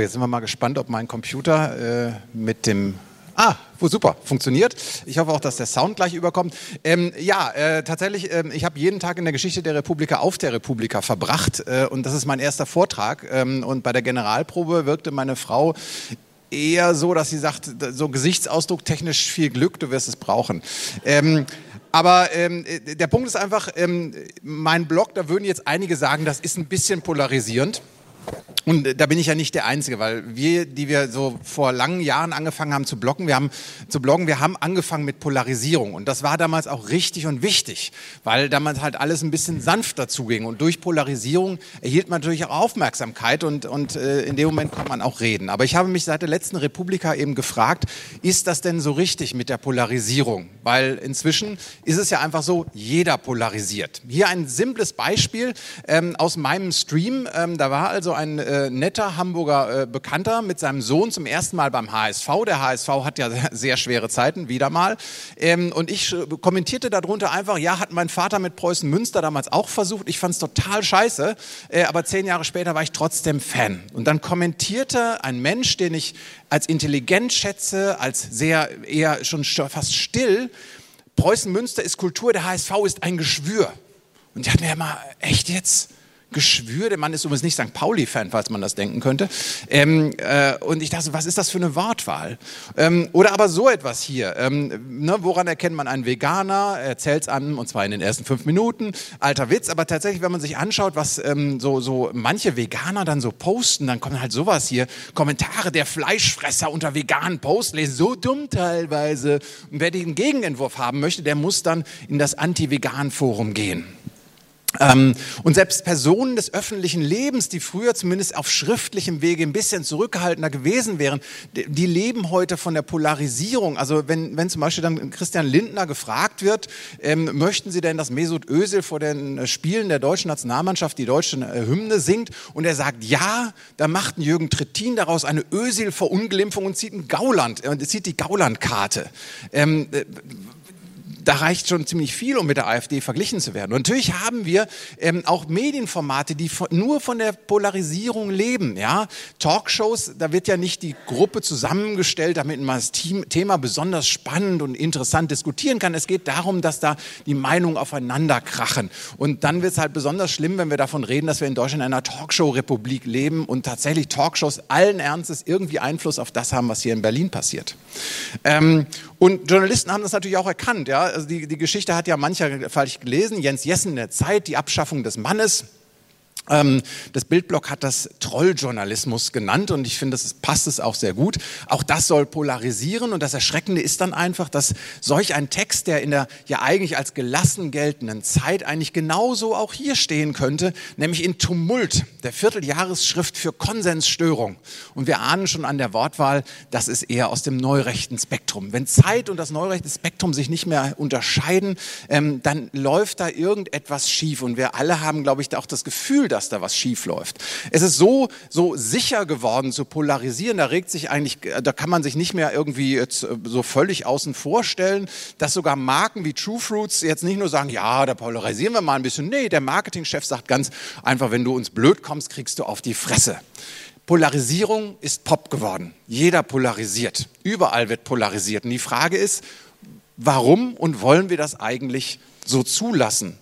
Jetzt sind wir mal gespannt, ob mein Computer äh, mit dem Ah, super, funktioniert. Ich hoffe auch, dass der Sound gleich überkommt. Ähm, ja, äh, tatsächlich, äh, ich habe jeden Tag in der Geschichte der Republika auf der Republika verbracht äh, und das ist mein erster Vortrag. Ähm, und bei der Generalprobe wirkte meine Frau eher so, dass sie sagt, so Gesichtsausdruck technisch viel Glück, du wirst es brauchen. Ähm, aber ähm, der Punkt ist einfach, ähm, mein Blog, da würden jetzt einige sagen, das ist ein bisschen polarisierend. Und da bin ich ja nicht der Einzige, weil wir, die wir so vor langen Jahren angefangen haben zu bloggen, wir haben zu bloggen, wir haben angefangen mit Polarisierung und das war damals auch richtig und wichtig, weil damals halt alles ein bisschen sanfter zuging und durch Polarisierung erhielt man natürlich auch Aufmerksamkeit und, und äh, in dem Moment konnte man auch reden. Aber ich habe mich seit der letzten Republika eben gefragt, ist das denn so richtig mit der Polarisierung? Weil inzwischen ist es ja einfach so, jeder polarisiert. Hier ein simples Beispiel ähm, aus meinem Stream, ähm, da war also ein äh, netter Hamburger äh, Bekannter mit seinem Sohn zum ersten Mal beim HSV. Der HSV hat ja sehr, schwere Zeiten, wieder mal. Ähm, und ich äh, kommentierte darunter einfach, ja, hat mein Vater mit Preußen Münster damals auch versucht. Ich fand es total scheiße, äh, aber zehn Jahre später war ich trotzdem Fan. Und dann kommentierte ein Mensch, den ich als intelligent schätze, als sehr eher schon fast still, Preußen Münster ist Kultur, der HSV ist ein Geschwür. Und ich dachte mir immer, echt jetzt? Geschwür. Der Mann ist übrigens nicht St. Pauli-Fan, falls man das denken könnte. Ähm, äh, und ich dachte, was ist das für eine Wortwahl? Ähm, oder aber so etwas hier. Ähm, ne, woran erkennt man einen Veganer? Erzählt es an, und zwar in den ersten fünf Minuten. Alter Witz. Aber tatsächlich, wenn man sich anschaut, was ähm, so, so manche Veganer dann so posten, dann kommen halt sowas hier. Kommentare der Fleischfresser unter veganen Posts lesen. So dumm teilweise. Und wer den Gegenentwurf haben möchte, der muss dann in das Anti-Vegan-Forum gehen. Ähm, und selbst Personen des öffentlichen Lebens, die früher zumindest auf schriftlichem Wege ein bisschen zurückgehaltener gewesen wären, die leben heute von der Polarisierung. Also wenn, wenn zum Beispiel dann Christian Lindner gefragt wird, ähm, möchten Sie denn, dass Mesut Özil vor den Spielen der deutschen Nationalmannschaft die deutsche äh, Hymne singt? Und er sagt ja, da macht ein Jürgen Trittin daraus eine Özil-Verunglimpfung und zieht ein Gauland, äh, zieht die Gauland-Karte. Ähm, äh, da reicht schon ziemlich viel, um mit der AfD verglichen zu werden. Und natürlich haben wir ähm, auch Medienformate, die von, nur von der Polarisierung leben. Ja? Talkshows, da wird ja nicht die Gruppe zusammengestellt, damit man das Thema besonders spannend und interessant diskutieren kann. Es geht darum, dass da die Meinungen aufeinander krachen. Und dann wird es halt besonders schlimm, wenn wir davon reden, dass wir in Deutschland in einer Talkshow-Republik leben und tatsächlich Talkshows allen Ernstes irgendwie Einfluss auf das haben, was hier in Berlin passiert. Ähm, und Journalisten haben das natürlich auch erkannt. Ja? Also die, die Geschichte hat ja mancher falsch gelesen. Jens Jessen in der Zeit, die Abschaffung des Mannes. Ähm, das Bildblock hat das Trolljournalismus genannt und ich finde, das passt es auch sehr gut. Auch das soll polarisieren und das Erschreckende ist dann einfach, dass solch ein Text, der in der ja eigentlich als gelassen geltenden Zeit eigentlich genauso auch hier stehen könnte, nämlich in Tumult, der Vierteljahresschrift für Konsensstörung. Und wir ahnen schon an der Wortwahl, das ist eher aus dem neurechten Spektrum. Wenn Zeit und das neurechte Spektrum sich nicht mehr unterscheiden, ähm, dann läuft da irgendetwas schief und wir alle haben, glaube ich, auch das Gefühl, dass da was schief läuft. Es ist so, so sicher geworden zu polarisieren, da regt sich eigentlich, da kann man sich nicht mehr irgendwie äh, so völlig außen vorstellen, dass sogar Marken wie True Fruits jetzt nicht nur sagen, ja, da polarisieren wir mal ein bisschen. Nee, der Marketingchef sagt ganz einfach, wenn du uns blöd kommst, kriegst du auf die Fresse. Polarisierung ist Pop geworden. Jeder polarisiert. Überall wird polarisiert. Und die Frage ist, warum und wollen wir das eigentlich so zulassen?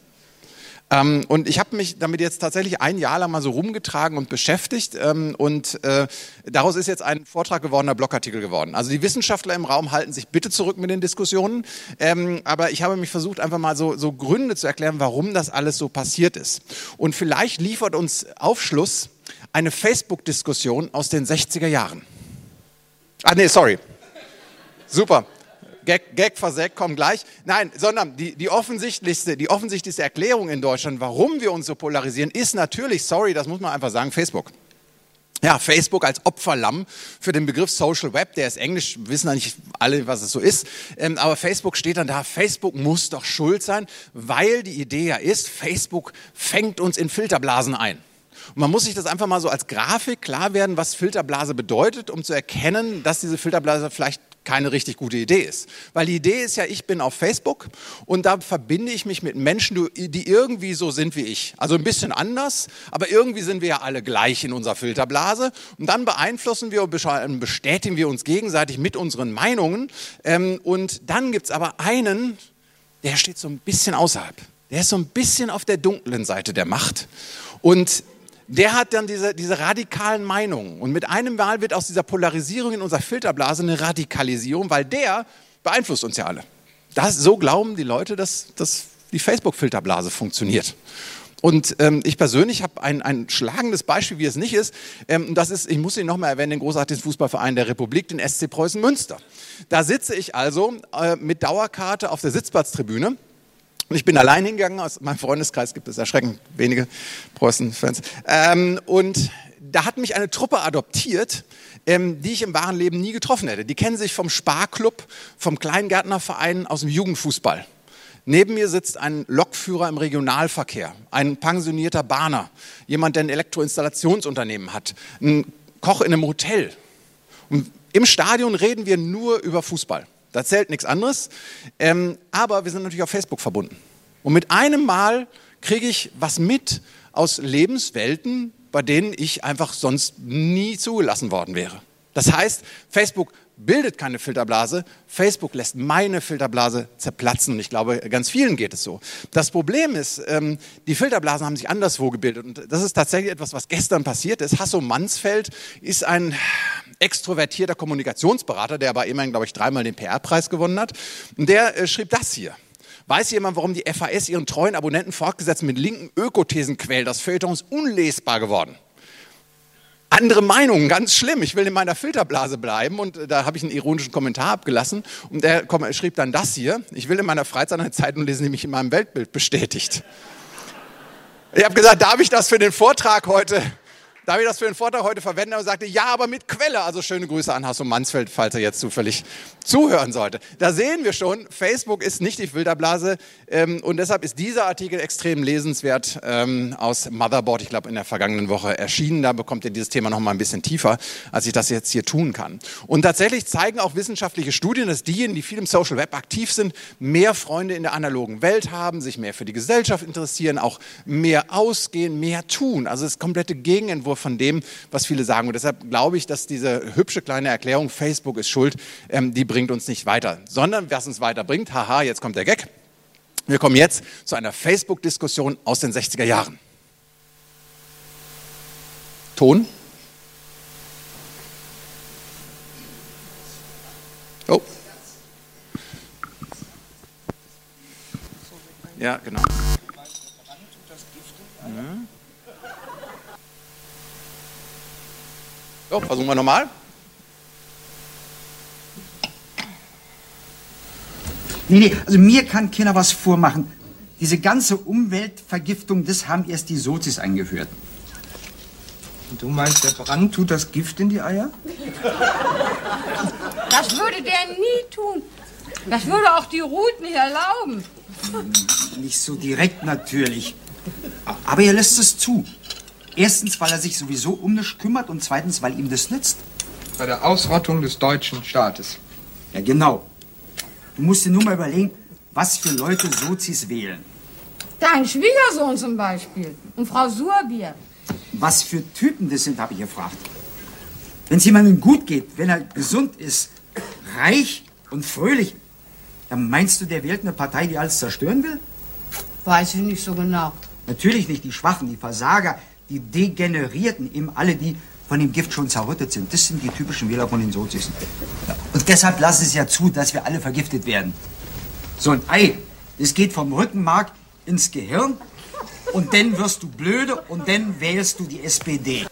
Ähm, und ich habe mich damit jetzt tatsächlich ein Jahr lang mal so rumgetragen und beschäftigt. Ähm, und äh, daraus ist jetzt ein Vortrag geworden, ein Blogartikel geworden. Also die Wissenschaftler im Raum halten sich bitte zurück mit den Diskussionen. Ähm, aber ich habe mich versucht, einfach mal so, so Gründe zu erklären, warum das alles so passiert ist. Und vielleicht liefert uns Aufschluss eine Facebook-Diskussion aus den 60er Jahren. Ah, nee, sorry. Super. Gag, Gag versagt, komm gleich. Nein, sondern die, die, offensichtlichste, die offensichtlichste Erklärung in Deutschland, warum wir uns so polarisieren, ist natürlich, sorry, das muss man einfach sagen, Facebook. Ja, Facebook als Opferlamm für den Begriff Social Web, der ist Englisch, wissen eigentlich alle, was es so ist. Ähm, aber Facebook steht dann da, Facebook muss doch schuld sein, weil die Idee ja ist, Facebook fängt uns in Filterblasen ein. Und man muss sich das einfach mal so als Grafik klar werden, was Filterblase bedeutet, um zu erkennen, dass diese Filterblase vielleicht keine richtig gute Idee ist. Weil die Idee ist ja, ich bin auf Facebook und da verbinde ich mich mit Menschen, die irgendwie so sind wie ich. Also ein bisschen anders, aber irgendwie sind wir ja alle gleich in unserer Filterblase. Und dann beeinflussen wir und bestätigen wir uns gegenseitig mit unseren Meinungen. Ähm, und dann gibt es aber einen, der steht so ein bisschen außerhalb. Der ist so ein bisschen auf der dunklen Seite der Macht. Und der hat dann diese, diese radikalen Meinungen. Und mit einem Mal wird aus dieser Polarisierung in unserer Filterblase eine Radikalisierung, weil der beeinflusst uns ja alle. Das, so glauben die Leute, dass, dass die Facebook-Filterblase funktioniert. Und ähm, ich persönlich habe ein, ein schlagendes Beispiel, wie es nicht ist. Ähm, das ist, ich muss ihn nochmal erwähnen, den großartigen Fußballverein der Republik, den SC Preußen Münster. Da sitze ich also äh, mit Dauerkarte auf der Sitzplatztribüne und ich bin allein hingegangen, aus meinem Freundeskreis gibt es erschreckend wenige Preußen-Fans. Ähm, und da hat mich eine Truppe adoptiert, ähm, die ich im wahren Leben nie getroffen hätte. Die kennen sich vom Sparklub, vom Kleingärtnerverein, aus dem Jugendfußball. Neben mir sitzt ein Lokführer im Regionalverkehr, ein pensionierter Bahner, jemand, der ein Elektroinstallationsunternehmen hat, ein Koch in einem Hotel. Und im Stadion reden wir nur über Fußball. Da zählt nichts anderes. Ähm, aber wir sind natürlich auf Facebook verbunden. Und mit einem Mal kriege ich was mit aus Lebenswelten, bei denen ich einfach sonst nie zugelassen worden wäre. Das heißt, Facebook bildet keine Filterblase, Facebook lässt meine Filterblase zerplatzen und ich glaube, ganz vielen geht es so. Das Problem ist, ähm, die Filterblasen haben sich anderswo gebildet und das ist tatsächlich etwas, was gestern passiert ist. Hasso Mansfeld ist ein extrovertierter Kommunikationsberater, der aber immerhin, glaube ich, dreimal den PR-Preis gewonnen hat. Und der äh, schrieb das hier. Weiß jemand, warum die FAS ihren treuen Abonnenten fortgesetzt mit linken Ökothesen quält? Das Feuilleton ist unlesbar geworden. Andere Meinungen, ganz schlimm. Ich will in meiner Filterblase bleiben und äh, da habe ich einen ironischen Kommentar abgelassen und er schrieb dann das hier. Ich will in meiner Freizeit eine Zeitung lesen, die mich in meinem Weltbild bestätigt. Ich habe gesagt, darf ich das für den Vortrag heute da ich das für den Vortrag heute verwenden und sagte, ja, aber mit Quelle. Also schöne Grüße an Hasso Mansfeld, falls er jetzt zufällig zuhören sollte. Da sehen wir schon, Facebook ist nicht die Filterblase ähm, und deshalb ist dieser Artikel extrem lesenswert ähm, aus Motherboard, ich glaube in der vergangenen Woche erschienen. Da bekommt ihr dieses Thema noch mal ein bisschen tiefer, als ich das jetzt hier tun kann. Und tatsächlich zeigen auch wissenschaftliche Studien, dass diejenigen, die viel im Social Web aktiv sind, mehr Freunde in der analogen Welt haben, sich mehr für die Gesellschaft interessieren, auch mehr ausgehen, mehr tun. Also das komplette Gegenentwurf von dem, was viele sagen. Und deshalb glaube ich, dass diese hübsche kleine Erklärung, Facebook ist schuld, ähm, die bringt uns nicht weiter. Sondern was uns weiterbringt, haha, jetzt kommt der Gag. Wir kommen jetzt zu einer Facebook-Diskussion aus den 60er Jahren. Ton. Oh. Ja, genau. Mhm. So, versuchen wir nochmal. Nee, nee, also mir kann keiner was vormachen. Diese ganze Umweltvergiftung, das haben erst die Sozis eingeführt. Und du meinst, der Brand tut das Gift in die Eier? Das würde der nie tun. Das würde auch die Ruth nicht erlauben. Nicht so direkt natürlich. Aber er lässt es zu. Erstens, weil er sich sowieso um nichts kümmert und zweitens, weil ihm das nützt. Bei der Ausrottung des deutschen Staates. Ja, genau. Du musst dir nur mal überlegen, was für Leute Sozis wählen. Dein Schwiegersohn zum Beispiel und Frau Surbier. Was für Typen das sind, habe ich gefragt. Wenn es jemandem gut geht, wenn er gesund ist, reich und fröhlich, dann meinst du, der wählt eine Partei, die alles zerstören will? Weiß ich nicht so genau. Natürlich nicht die Schwachen, die Versager, die Degenerierten, eben alle, die von dem Gift schon zerrüttet sind. Das sind die typischen Wähler von den Sozis. Und deshalb lassen es ja zu, dass wir alle vergiftet werden. So ein Ei, das geht vom Rückenmark ins Gehirn und dann wirst du blöde und dann wählst du die SPD.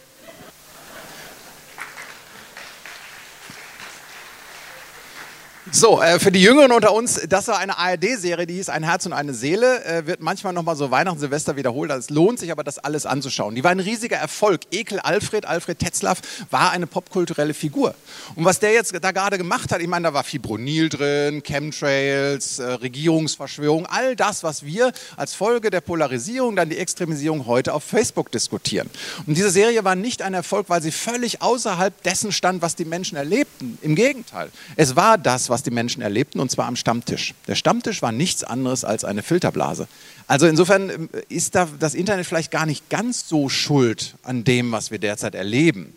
So, äh, für die Jüngeren unter uns, das war eine ARD-Serie, die hieß Ein Herz und eine Seele, äh, wird manchmal nochmal so Weihnachten, Silvester wiederholt. Also es lohnt sich aber, das alles anzuschauen. Die war ein riesiger Erfolg. Ekel Alfred, Alfred Tetzlaff, war eine popkulturelle Figur. Und was der jetzt da gerade gemacht hat, ich meine, da war Fibronil drin, Chemtrails, äh, Regierungsverschwörung, all das, was wir als Folge der Polarisierung, dann die Extremisierung heute auf Facebook diskutieren. Und diese Serie war nicht ein Erfolg, weil sie völlig außerhalb dessen stand, was die Menschen erlebten. Im Gegenteil. Es war das, was die Menschen erlebten, und zwar am Stammtisch. Der Stammtisch war nichts anderes als eine Filterblase. Also insofern ähm, ist da das Internet vielleicht gar nicht ganz so schuld an dem, was wir derzeit erleben.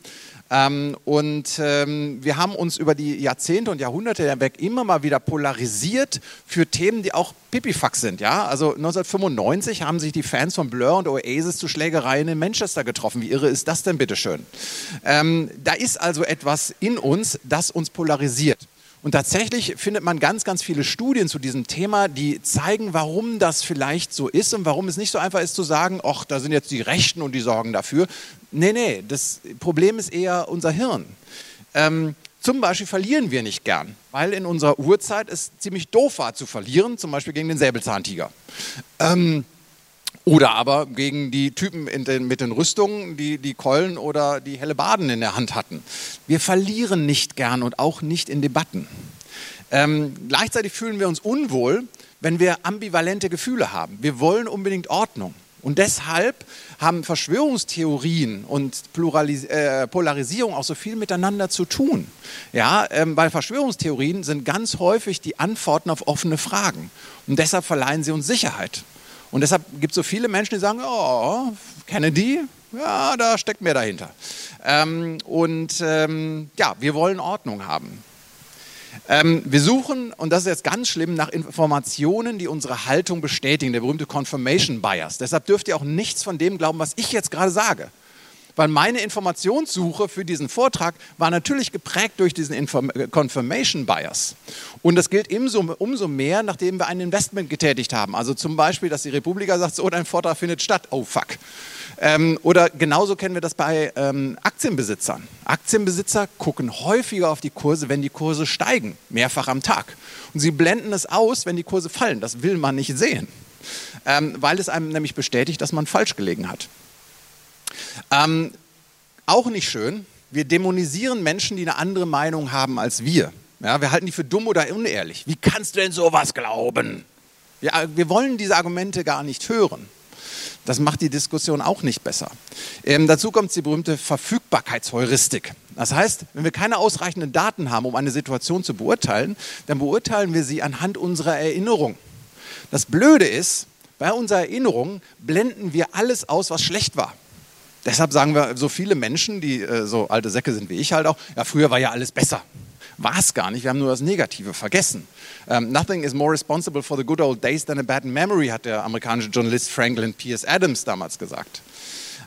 Ähm, und ähm, wir haben uns über die Jahrzehnte und Jahrhunderte hinweg immer mal wieder polarisiert für Themen, die auch Pipifax sind. Ja? Also 1995 haben sich die Fans von Blur und Oasis zu Schlägereien in Manchester getroffen. Wie irre ist das denn bitteschön? Ähm, da ist also etwas in uns, das uns polarisiert. Und tatsächlich findet man ganz, ganz viele Studien zu diesem Thema, die zeigen, warum das vielleicht so ist und warum es nicht so einfach ist zu sagen, ach, da sind jetzt die Rechten und die sorgen dafür. Nee, nee, das Problem ist eher unser Hirn. Ähm, zum Beispiel verlieren wir nicht gern, weil in unserer Urzeit es ziemlich doof war zu verlieren, zum Beispiel gegen den Säbelzahntiger. Ähm, oder aber gegen die Typen den, mit den Rüstungen, die die Keulen oder die helle Baden in der Hand hatten. Wir verlieren nicht gern und auch nicht in Debatten. Ähm, gleichzeitig fühlen wir uns unwohl, wenn wir ambivalente Gefühle haben. Wir wollen unbedingt Ordnung. Und deshalb haben Verschwörungstheorien und Pluralis äh, Polarisierung auch so viel miteinander zu tun. Ja, ähm, weil Verschwörungstheorien sind ganz häufig die Antworten auf offene Fragen. Und deshalb verleihen sie uns Sicherheit. Und deshalb gibt es so viele Menschen, die sagen, oh, Kennedy, ja, da steckt mehr dahinter. Ähm, und ähm, ja, wir wollen Ordnung haben. Ähm, wir suchen, und das ist jetzt ganz schlimm, nach Informationen, die unsere Haltung bestätigen, der berühmte Confirmation Bias. Deshalb dürft ihr auch nichts von dem glauben, was ich jetzt gerade sage weil meine Informationssuche für diesen Vortrag war natürlich geprägt durch diesen Inform Confirmation Bias. Und das gilt umso, umso mehr, nachdem wir ein Investment getätigt haben. Also zum Beispiel, dass die Republika sagt, so, dein Vortrag findet statt. Oh fuck. Ähm, oder genauso kennen wir das bei ähm, Aktienbesitzern. Aktienbesitzer gucken häufiger auf die Kurse, wenn die Kurse steigen, mehrfach am Tag. Und sie blenden es aus, wenn die Kurse fallen. Das will man nicht sehen, ähm, weil es einem nämlich bestätigt, dass man falsch gelegen hat. Ähm, auch nicht schön, wir dämonisieren Menschen, die eine andere Meinung haben als wir. Ja, wir halten die für dumm oder unehrlich. Wie kannst du denn sowas glauben? Wir, wir wollen diese Argumente gar nicht hören. Das macht die Diskussion auch nicht besser. Ähm, dazu kommt die berühmte Verfügbarkeitsheuristik. Das heißt, wenn wir keine ausreichenden Daten haben, um eine Situation zu beurteilen, dann beurteilen wir sie anhand unserer Erinnerung. Das Blöde ist, bei unserer Erinnerung blenden wir alles aus, was schlecht war. Deshalb sagen wir so viele Menschen, die äh, so alte Säcke sind wie ich halt auch, ja, früher war ja alles besser. War es gar nicht, wir haben nur das Negative vergessen. Um, nothing is more responsible for the good old days than a bad memory, hat der amerikanische Journalist Franklin Pierce Adams damals gesagt.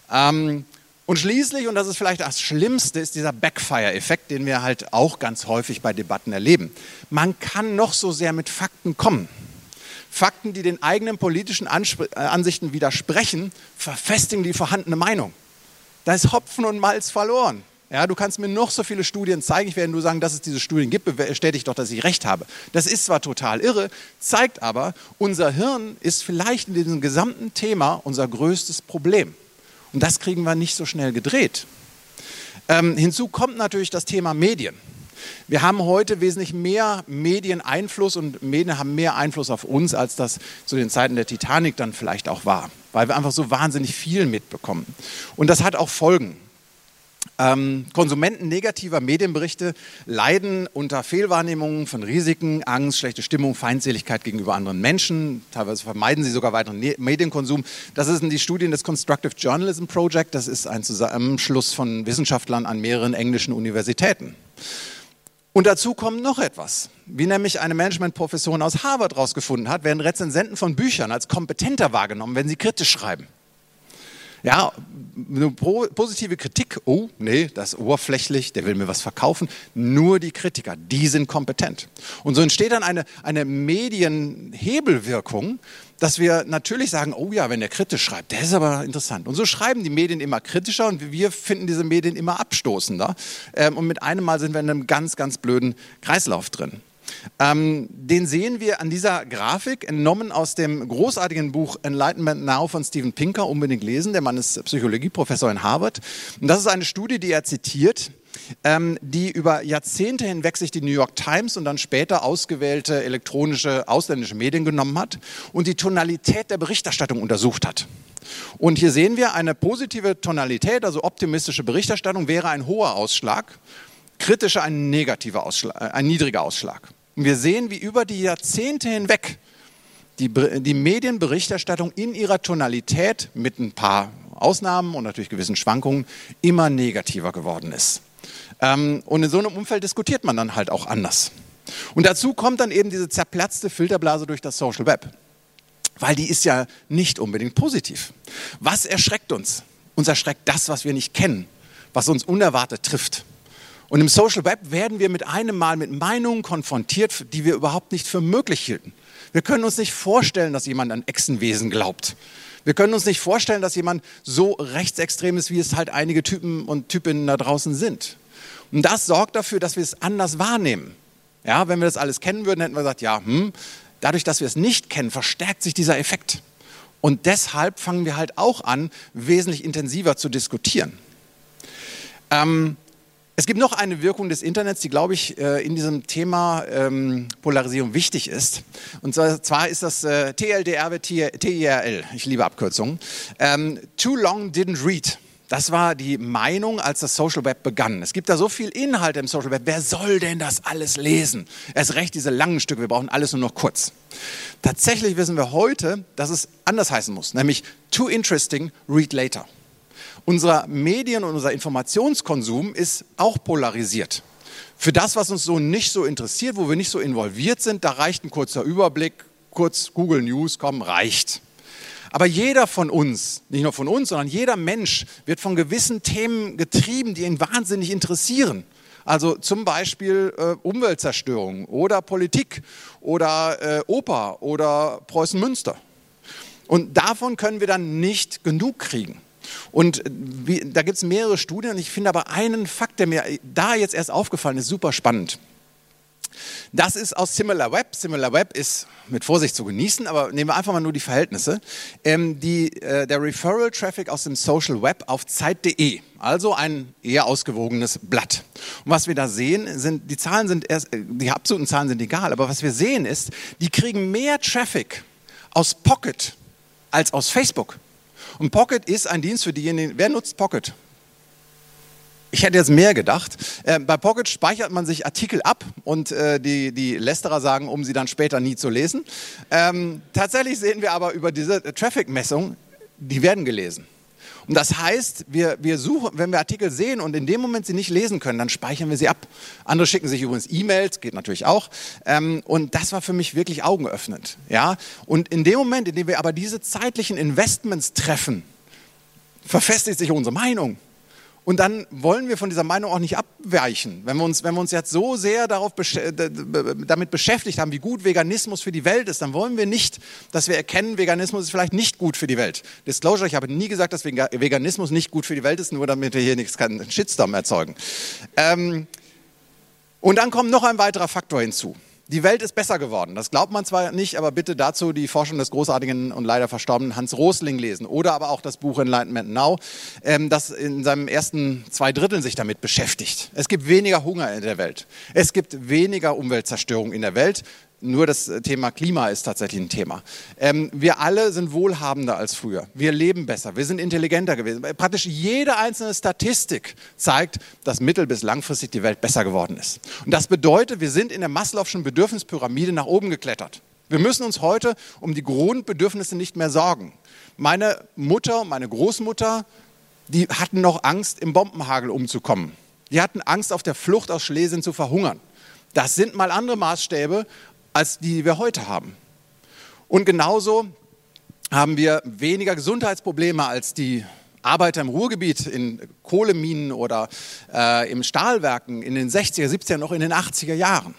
Um, und schließlich, und das ist vielleicht das Schlimmste, ist dieser Backfire-Effekt, den wir halt auch ganz häufig bei Debatten erleben. Man kann noch so sehr mit Fakten kommen. Fakten, die den eigenen politischen äh, Ansichten widersprechen, verfestigen die vorhandene Meinung. Da ist Hopfen und Malz verloren. Ja, du kannst mir noch so viele Studien zeigen, ich werde nur sagen, dass es diese Studien gibt, bestätigt doch, dass ich recht habe. Das ist zwar total irre, zeigt aber, unser Hirn ist vielleicht in diesem gesamten Thema unser größtes Problem. Und das kriegen wir nicht so schnell gedreht. Ähm, hinzu kommt natürlich das Thema Medien. Wir haben heute wesentlich mehr Medieneinfluss und Medien haben mehr Einfluss auf uns, als das zu den Zeiten der Titanic dann vielleicht auch war, weil wir einfach so wahnsinnig viel mitbekommen. Und das hat auch Folgen. Ähm, Konsumenten negativer Medienberichte leiden unter Fehlwahrnehmungen von Risiken, Angst, schlechte Stimmung, Feindseligkeit gegenüber anderen Menschen. Teilweise vermeiden sie sogar weiteren ne Medienkonsum. Das sind die Studien des Constructive Journalism Project. Das ist ein Zusammenschluss von Wissenschaftlern an mehreren englischen Universitäten. Und dazu kommt noch etwas, wie nämlich eine Managementprofessorin aus Harvard herausgefunden hat, werden Rezensenten von Büchern als kompetenter wahrgenommen, wenn sie kritisch schreiben. Ja, eine positive Kritik, oh, nee, das ist oberflächlich, der will mir was verkaufen. Nur die Kritiker, die sind kompetent. Und so entsteht dann eine, eine Medienhebelwirkung, dass wir natürlich sagen, oh ja, wenn der kritisch schreibt, der ist aber interessant. Und so schreiben die Medien immer kritischer und wir finden diese Medien immer abstoßender. Ähm, und mit einem Mal sind wir in einem ganz, ganz blöden Kreislauf drin. Ähm, den sehen wir an dieser Grafik, entnommen aus dem großartigen Buch Enlightenment Now von Steven Pinker, unbedingt lesen. Der Mann ist Psychologieprofessor in Harvard. Und das ist eine Studie, die er zitiert, ähm, die über Jahrzehnte hinweg sich die New York Times und dann später ausgewählte elektronische ausländische Medien genommen hat und die Tonalität der Berichterstattung untersucht hat. Und hier sehen wir eine positive Tonalität, also optimistische Berichterstattung wäre ein hoher Ausschlag, kritische ein negativer Ausschlag, äh, ein niedriger Ausschlag. Und wir sehen, wie über die Jahrzehnte hinweg die, die Medienberichterstattung in ihrer Tonalität mit ein paar Ausnahmen und natürlich gewissen Schwankungen immer negativer geworden ist. Ähm, und in so einem Umfeld diskutiert man dann halt auch anders. Und dazu kommt dann eben diese zerplatzte Filterblase durch das Social Web. Weil die ist ja nicht unbedingt positiv. Was erschreckt uns? Uns erschreckt das, was wir nicht kennen, was uns unerwartet trifft. Und im Social Web werden wir mit einem Mal mit Meinungen konfrontiert, die wir überhaupt nicht für möglich hielten. Wir können uns nicht vorstellen, dass jemand an Echsenwesen glaubt. Wir können uns nicht vorstellen, dass jemand so rechtsextrem ist, wie es halt einige Typen und Typinnen da draußen sind. Und das sorgt dafür, dass wir es anders wahrnehmen. Ja, wenn wir das alles kennen würden, hätten wir gesagt, ja, hm, dadurch, dass wir es nicht kennen, verstärkt sich dieser Effekt. Und deshalb fangen wir halt auch an, wesentlich intensiver zu diskutieren. Ähm, es gibt noch eine Wirkung des Internets, die, glaube ich, äh, in diesem Thema ähm, Polarisierung wichtig ist. Und zwar ist das äh, TLDR TIRL. Ich liebe Abkürzungen. Ähm, too long didn't read. Das war die Meinung, als das Social Web begann. Es gibt da so viel Inhalt im Social Web. Wer soll denn das alles lesen? Erst recht diese langen Stücke. Wir brauchen alles nur noch kurz. Tatsächlich wissen wir heute, dass es anders heißen muss. Nämlich too interesting, read later unser Medien- und unser Informationskonsum ist auch polarisiert. Für das, was uns so nicht so interessiert, wo wir nicht so involviert sind, da reicht ein kurzer Überblick, kurz Google News, komm, reicht. Aber jeder von uns, nicht nur von uns, sondern jeder Mensch wird von gewissen Themen getrieben, die ihn wahnsinnig interessieren. Also zum Beispiel äh, Umweltzerstörung oder Politik oder äh, Oper oder Preußen-Münster. Und davon können wir dann nicht genug kriegen. Und wie, da gibt es mehrere Studien und ich finde aber einen Fakt, der mir da jetzt erst aufgefallen ist, super spannend. Das ist aus SimilarWeb. SimilarWeb ist mit Vorsicht zu genießen, aber nehmen wir einfach mal nur die Verhältnisse. Ähm, die, äh, der Referral Traffic aus dem Social Web auf Zeit.de, also ein eher ausgewogenes Blatt. Und was wir da sehen, sind, die Zahlen sind erst, äh, die absoluten Zahlen sind egal, aber was wir sehen ist, die kriegen mehr Traffic aus Pocket als aus Facebook. Und Pocket ist ein Dienst für diejenigen, wer nutzt Pocket? Ich hätte jetzt mehr gedacht. Äh, bei Pocket speichert man sich Artikel ab und äh, die, die Lästerer sagen, um sie dann später nie zu lesen. Ähm, tatsächlich sehen wir aber über diese Traffic-Messung, die werden gelesen. Und das heißt, wir, wir suchen, wenn wir Artikel sehen und in dem Moment sie nicht lesen können, dann speichern wir sie ab. Andere schicken sich übrigens E-Mails, geht natürlich auch. Ähm, und das war für mich wirklich augenöffnend. Ja? Und in dem Moment, in dem wir aber diese zeitlichen Investments treffen, verfestigt sich unsere Meinung. Und dann wollen wir von dieser Meinung auch nicht abweichen. Wenn wir uns, wenn wir uns jetzt so sehr darauf, damit beschäftigt haben, wie gut Veganismus für die Welt ist, dann wollen wir nicht, dass wir erkennen, Veganismus ist vielleicht nicht gut für die Welt. Disclosure, ich habe nie gesagt, dass Veganismus nicht gut für die Welt ist, nur damit wir hier nichts keinen Shitstorm erzeugen. Ähm, und dann kommt noch ein weiterer Faktor hinzu. Die Welt ist besser geworden. Das glaubt man zwar nicht, aber bitte dazu die Forschung des großartigen und leider verstorbenen Hans Rosling lesen oder aber auch das Buch Enlightenment Now, ähm, das in seinem ersten zwei Dritteln sich damit beschäftigt. Es gibt weniger Hunger in der Welt. Es gibt weniger Umweltzerstörung in der Welt. Nur das äh, Thema Klima ist tatsächlich ein Thema. Ähm, wir alle sind wohlhabender als früher. Wir leben besser. Wir sind intelligenter gewesen. Praktisch jede einzelne Statistik zeigt, dass mittel- bis langfristig die Welt besser geworden ist. Und das bedeutet, wir sind in der Maslow'schen Bedürfnispyramide nach oben geklettert. Wir müssen uns heute um die Grundbedürfnisse nicht mehr sorgen. Meine Mutter, meine Großmutter, die hatten noch Angst, im Bombenhagel umzukommen. Die hatten Angst, auf der Flucht aus Schlesien zu verhungern. Das sind mal andere Maßstäbe, als die, die wir heute haben. Und genauso haben wir weniger Gesundheitsprobleme als die Arbeiter im Ruhrgebiet in Kohleminen oder äh, im Stahlwerken in den 60er, 70er, noch in den 80er Jahren.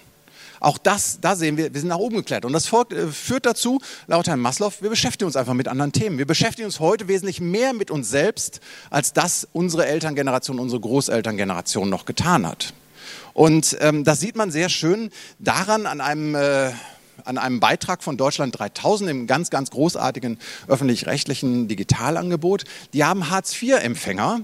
Auch das, da sehen wir, wir sind nach oben geklettert. Und das äh, führt dazu, laut Herrn Maslow, wir beschäftigen uns einfach mit anderen Themen. Wir beschäftigen uns heute wesentlich mehr mit uns selbst, als das unsere Elterngeneration, unsere Großelterngeneration noch getan hat. Und ähm, das sieht man sehr schön daran an einem äh, an einem Beitrag von Deutschland 3000, im ganz, ganz großartigen öffentlich-rechtlichen Digitalangebot. Die haben Hartz-IV-Empfänger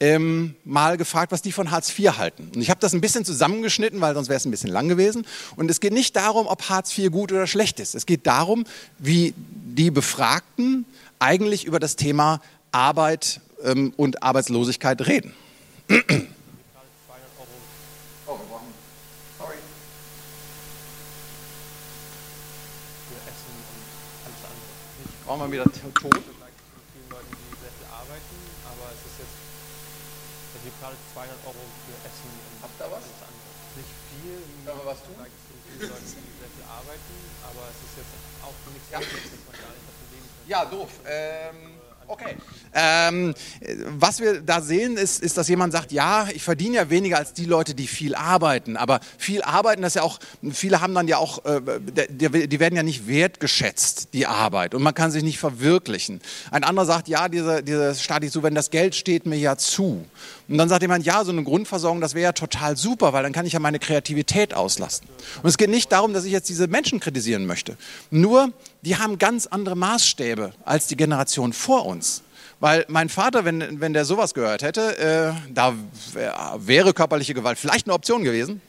ähm, mal gefragt, was die von Hartz IV halten. Und ich habe das ein bisschen zusammengeschnitten, weil sonst wäre es ein bisschen lang gewesen. Und es geht nicht darum, ob Hartz IV gut oder schlecht ist. Es geht darum, wie die Befragten eigentlich über das Thema Arbeit ähm, und Arbeitslosigkeit reden. Brauchen wir wieder Leuten, die sehr viel arbeiten, aber es ist jetzt, es gibt gerade 200 Euro für Essen und Habt ihr was? Nicht viel. Aber was tun? Viele Leute, die sehr viel arbeiten, aber es ist jetzt auch nichts ja. dass man gar nicht dafür leben kann. Ja, doof. Ähm, Okay. Ähm, was wir da sehen, ist, ist, dass jemand sagt, ja, ich verdiene ja weniger als die Leute, die viel arbeiten. Aber viel arbeiten, das ist ja auch, viele haben dann ja auch, äh, die, die, werden ja nicht wertgeschätzt, die Arbeit. Und man kann sich nicht verwirklichen. Ein anderer sagt, ja, diese, diese so, wenn das Geld steht mir ja zu. Und dann sagt jemand, ja, so eine Grundversorgung, das wäre ja total super, weil dann kann ich ja meine Kreativität auslasten. Und es geht nicht darum, dass ich jetzt diese Menschen kritisieren möchte. Nur, die haben ganz andere Maßstäbe als die Generation vor uns. Weil mein Vater, wenn, wenn der sowas gehört hätte, äh, da wäre körperliche Gewalt vielleicht eine Option gewesen.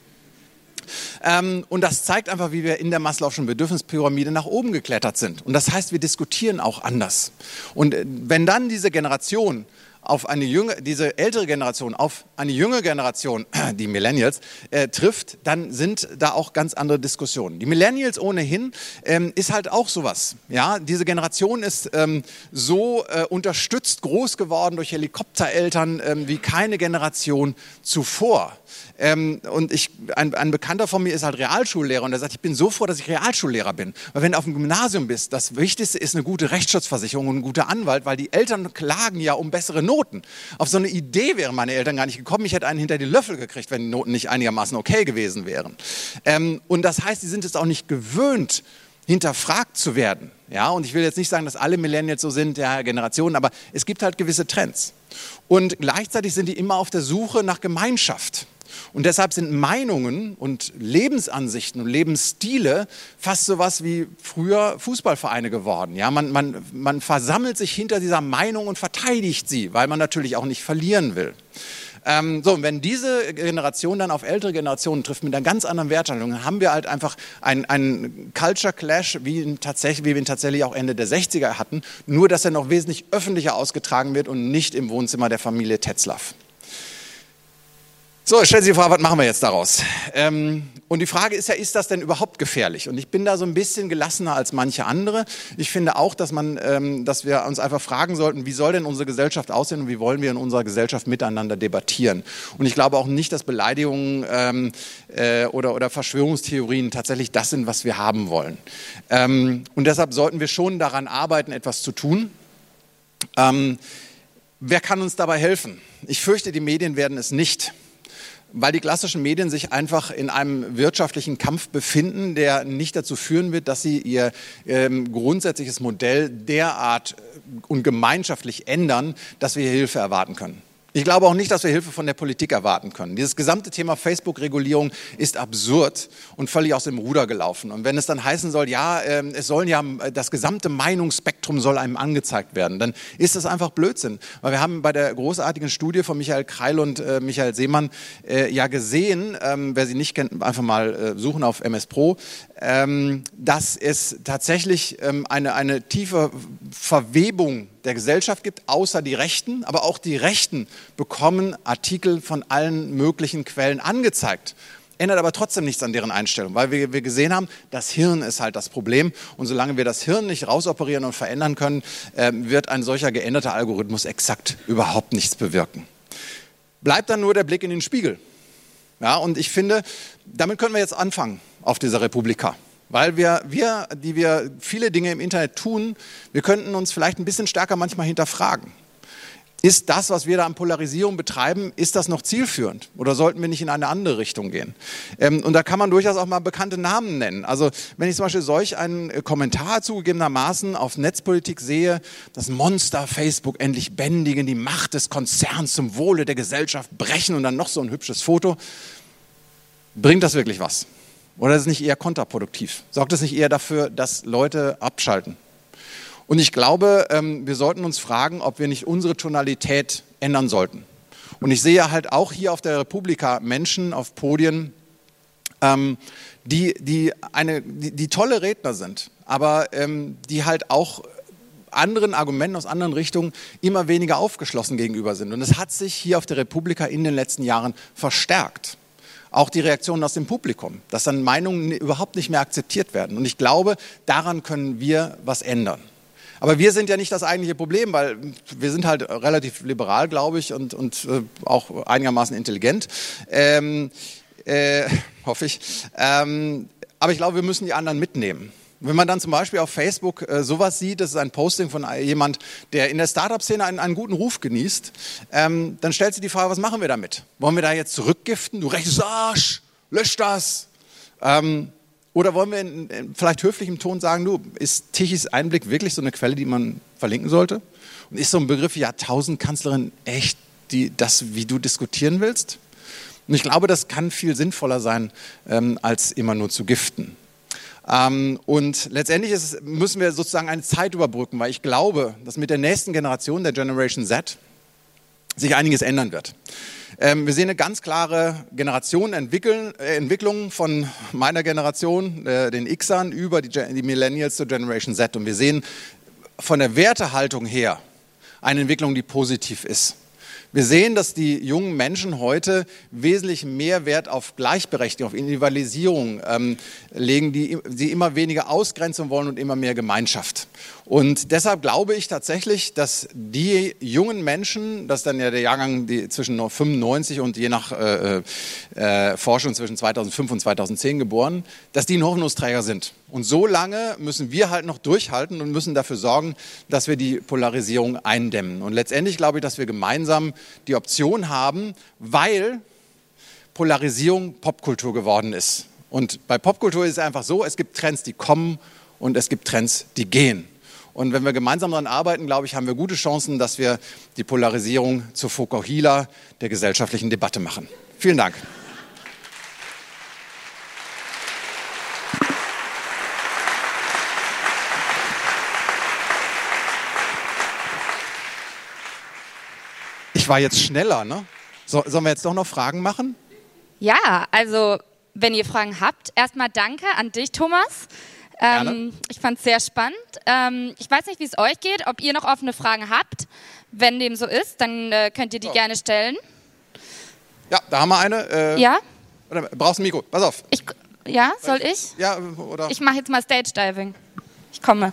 Ähm, und das zeigt einfach, wie wir in der Maslow'schen Bedürfnispyramide nach oben geklettert sind. Und das heißt, wir diskutieren auch anders. Und äh, wenn dann diese Generation auf eine junge, diese ältere Generation, auf eine junge Generation, die Millennials, äh, trifft, dann sind da auch ganz andere Diskussionen. Die Millennials ohnehin ähm, ist halt auch sowas. Ja, diese Generation ist ähm, so äh, unterstützt groß geworden durch Helikoptereltern ähm, wie keine Generation zuvor. Ähm, und ich, ein, ein, Bekannter von mir ist halt Realschullehrer und er sagt, ich bin so froh, dass ich Realschullehrer bin. Weil wenn du auf dem Gymnasium bist, das Wichtigste ist eine gute Rechtsschutzversicherung und ein guter Anwalt, weil die Eltern klagen ja um bessere Noten. Auf so eine Idee wären meine Eltern gar nicht gekommen. Ich hätte einen hinter die Löffel gekriegt, wenn die Noten nicht einigermaßen okay gewesen wären. Ähm, und das heißt, sie sind es auch nicht gewöhnt, hinterfragt zu werden. Ja, und ich will jetzt nicht sagen, dass alle Millennials so sind, ja, Generationen, aber es gibt halt gewisse Trends. Und gleichzeitig sind die immer auf der Suche nach Gemeinschaft. Und deshalb sind Meinungen und Lebensansichten und Lebensstile fast so was wie früher Fußballvereine geworden. Ja, man, man, man versammelt sich hinter dieser Meinung und verteidigt sie, weil man natürlich auch nicht verlieren will. Ähm, so, und wenn diese Generation dann auf ältere Generationen trifft mit einer ganz anderen Wertstellung, dann haben wir halt einfach einen, einen Culture Clash, wie, ihn tatsächlich, wie wir ihn tatsächlich auch Ende der 60er hatten, nur dass er noch wesentlich öffentlicher ausgetragen wird und nicht im Wohnzimmer der Familie Tetzlaff. So, stellen Sie sich vor, was machen wir jetzt daraus? Ähm, und die Frage ist ja, ist das denn überhaupt gefährlich? Und ich bin da so ein bisschen gelassener als manche andere. Ich finde auch, dass man, ähm, dass wir uns einfach fragen sollten, wie soll denn unsere Gesellschaft aussehen und wie wollen wir in unserer Gesellschaft miteinander debattieren? Und ich glaube auch nicht, dass Beleidigungen ähm, äh, oder, oder Verschwörungstheorien tatsächlich das sind, was wir haben wollen. Ähm, und deshalb sollten wir schon daran arbeiten, etwas zu tun. Ähm, wer kann uns dabei helfen? Ich fürchte, die Medien werden es nicht weil die klassischen Medien sich einfach in einem wirtschaftlichen Kampf befinden, der nicht dazu führen wird, dass sie ihr ähm, grundsätzliches Modell derart und gemeinschaftlich ändern, dass wir Hilfe erwarten können. Ich glaube auch nicht, dass wir Hilfe von der Politik erwarten können. Dieses gesamte Thema Facebook-Regulierung ist absurd und völlig aus dem Ruder gelaufen. Und wenn es dann heißen soll, ja, äh, es sollen ja das gesamte Meinungsspektrum soll einem angezeigt werden, dann ist das einfach Blödsinn. Weil wir haben bei der großartigen Studie von Michael Kreil und äh, Michael Seemann äh, ja gesehen, ähm, wer sie nicht kennt, einfach mal äh, suchen auf MS Pro, ähm, dass es tatsächlich ähm, eine, eine tiefe Verwebung der Gesellschaft gibt, außer die Rechten. Aber auch die Rechten bekommen Artikel von allen möglichen Quellen angezeigt. Ändert aber trotzdem nichts an deren Einstellung, weil wir, wir gesehen haben, das Hirn ist halt das Problem. Und solange wir das Hirn nicht rausoperieren und verändern können, äh, wird ein solcher geänderter Algorithmus exakt überhaupt nichts bewirken. Bleibt dann nur der Blick in den Spiegel. Ja, und ich finde, damit können wir jetzt anfangen auf dieser Republika. Weil wir, wir, die wir viele Dinge im Internet tun, wir könnten uns vielleicht ein bisschen stärker manchmal hinterfragen. Ist das, was wir da an Polarisierung betreiben, ist das noch zielführend? Oder sollten wir nicht in eine andere Richtung gehen? Ähm, und da kann man durchaus auch mal bekannte Namen nennen. Also wenn ich zum Beispiel solch einen äh, Kommentar zugegebenermaßen auf Netzpolitik sehe, das Monster Facebook endlich bändigen, die Macht des Konzerns zum Wohle der Gesellschaft brechen und dann noch so ein hübsches Foto, Bringt das wirklich was? Oder ist es nicht eher kontraproduktiv? Sorgt es nicht eher dafür, dass Leute abschalten? Und ich glaube, ähm, wir sollten uns fragen, ob wir nicht unsere Tonalität ändern sollten. Und ich sehe halt auch hier auf der Republika Menschen auf Podien, ähm, die, die, eine, die, die tolle Redner sind, aber ähm, die halt auch anderen Argumenten aus anderen Richtungen immer weniger aufgeschlossen gegenüber sind. Und es hat sich hier auf der Republika in den letzten Jahren verstärkt. Auch die Reaktionen aus dem Publikum, dass dann Meinungen überhaupt nicht mehr akzeptiert werden. Und ich glaube, daran können wir was ändern. Aber wir sind ja nicht das eigentliche Problem, weil wir sind halt relativ liberal, glaube ich, und, und äh, auch einigermaßen intelligent. Ähm, äh, hoffe ich. Ähm, aber ich glaube, wir müssen die anderen mitnehmen. Wenn man dann zum Beispiel auf Facebook äh, sowas sieht, das ist ein Posting von jemand, der in der Startup-Szene einen, einen, guten Ruf genießt, ähm, dann stellt sich die Frage, was machen wir damit? Wollen wir da jetzt zurückgiften? Du rechtes Arsch, lösch das. Ähm, oder wollen wir in, in vielleicht höflichem Ton sagen, du, ist Tichys Einblick wirklich so eine Quelle, die man verlinken sollte? Und ist so ein Begriff Jahrtausendkanzlerin echt die, das, wie du diskutieren willst? Und ich glaube, das kann viel sinnvoller sein, ähm, als immer nur zu giften. Ähm, und letztendlich ist, müssen wir sozusagen eine Zeit überbrücken, weil ich glaube, dass mit der nächsten Generation, der Generation Z, sich einiges ändern wird. Ähm, wir sehen eine ganz klare Generationenentwicklung äh, von meiner Generation, äh, den Xern, über die, die Millennials zur Generation Z. Und wir sehen von der Wertehaltung her eine Entwicklung, die positiv ist. Wir sehen, dass die jungen Menschen heute wesentlich mehr Wert auf Gleichberechtigung, auf Individualisierung ähm, legen, die sie immer weniger Ausgrenzung wollen und immer mehr Gemeinschaft. Und deshalb glaube ich tatsächlich, dass die jungen Menschen, das ist dann ja der Jahrgang die zwischen 95 und je nach äh, äh, Forschung zwischen 2005 und 2010 geboren, dass die ein Hoffnungsträger sind. Und so lange müssen wir halt noch durchhalten und müssen dafür sorgen, dass wir die Polarisierung eindämmen. Und letztendlich glaube ich, dass wir gemeinsam die Option haben, weil Polarisierung Popkultur geworden ist. Und bei Popkultur ist es einfach so, es gibt Trends, die kommen und es gibt Trends, die gehen. Und wenn wir gemeinsam daran arbeiten, glaube ich, haben wir gute Chancen, dass wir die Polarisierung zur Fokuhila der gesellschaftlichen Debatte machen. Vielen Dank. Ich war jetzt schneller, ne? So, sollen wir jetzt doch noch Fragen machen? Ja, also wenn ihr Fragen habt, erstmal danke an dich, Thomas. Ähm, ich fand es sehr spannend. Ähm, ich weiß nicht, wie es euch geht, ob ihr noch offene Fragen habt. Wenn dem so ist, dann äh, könnt ihr die oh. gerne stellen. Ja, da haben wir eine. Äh, ja? Oder brauchst du ein Mikro? Pass auf. Ich, ja, soll ich? Ja, oder? Ich mache jetzt mal Stage Diving. Ich komme.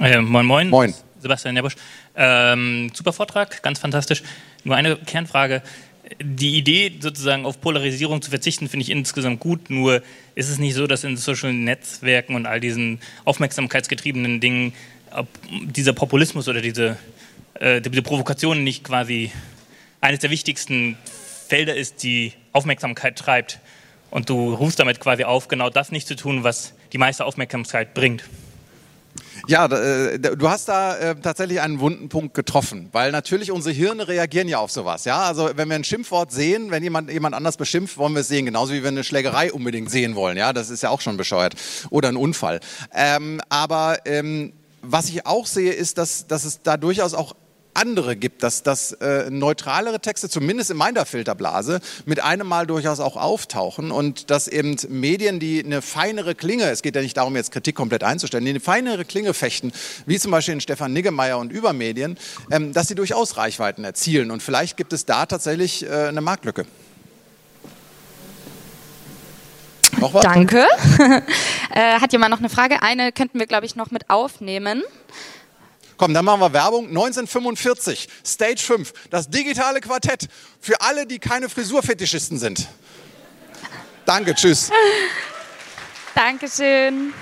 Äh, moin, moin. Moin. Sebastian Nerbusch. Ähm, super Vortrag, ganz fantastisch. Nur eine Kernfrage die Idee, sozusagen auf Polarisierung zu verzichten, finde ich insgesamt gut. Nur ist es nicht so, dass in Social Netzwerken und all diesen aufmerksamkeitsgetriebenen Dingen dieser Populismus oder diese, äh, diese Provokation nicht quasi eines der wichtigsten Felder ist, die Aufmerksamkeit treibt. Und du rufst damit quasi auf, genau das nicht zu tun, was die meiste Aufmerksamkeit bringt. Ja, äh, du hast da äh, tatsächlich einen wunden Punkt getroffen, weil natürlich unsere Hirne reagieren ja auf sowas. Ja, also wenn wir ein Schimpfwort sehen, wenn jemand jemand anders beschimpft, wollen wir es sehen, genauso wie wir eine Schlägerei unbedingt sehen wollen. Ja, das ist ja auch schon bescheuert oder ein Unfall. Ähm, aber ähm, was ich auch sehe, ist, dass, dass es da durchaus auch andere gibt, dass, dass äh, neutralere Texte, zumindest in meiner Filterblase, mit einem Mal durchaus auch auftauchen und dass eben Medien, die eine feinere Klinge, es geht ja nicht darum, jetzt Kritik komplett einzustellen, die eine feinere Klinge fechten, wie zum Beispiel in Stefan Niggemeier und Übermedien, ähm, dass sie durchaus Reichweiten erzielen und vielleicht gibt es da tatsächlich äh, eine Marktlücke. Noch was? Danke. äh, hat jemand noch eine Frage? Eine könnten wir, glaube ich, noch mit aufnehmen. Komm, dann machen wir Werbung. 1945, Stage 5, das digitale Quartett für alle, die keine Frisurfetischisten sind. Danke, tschüss. Dankeschön.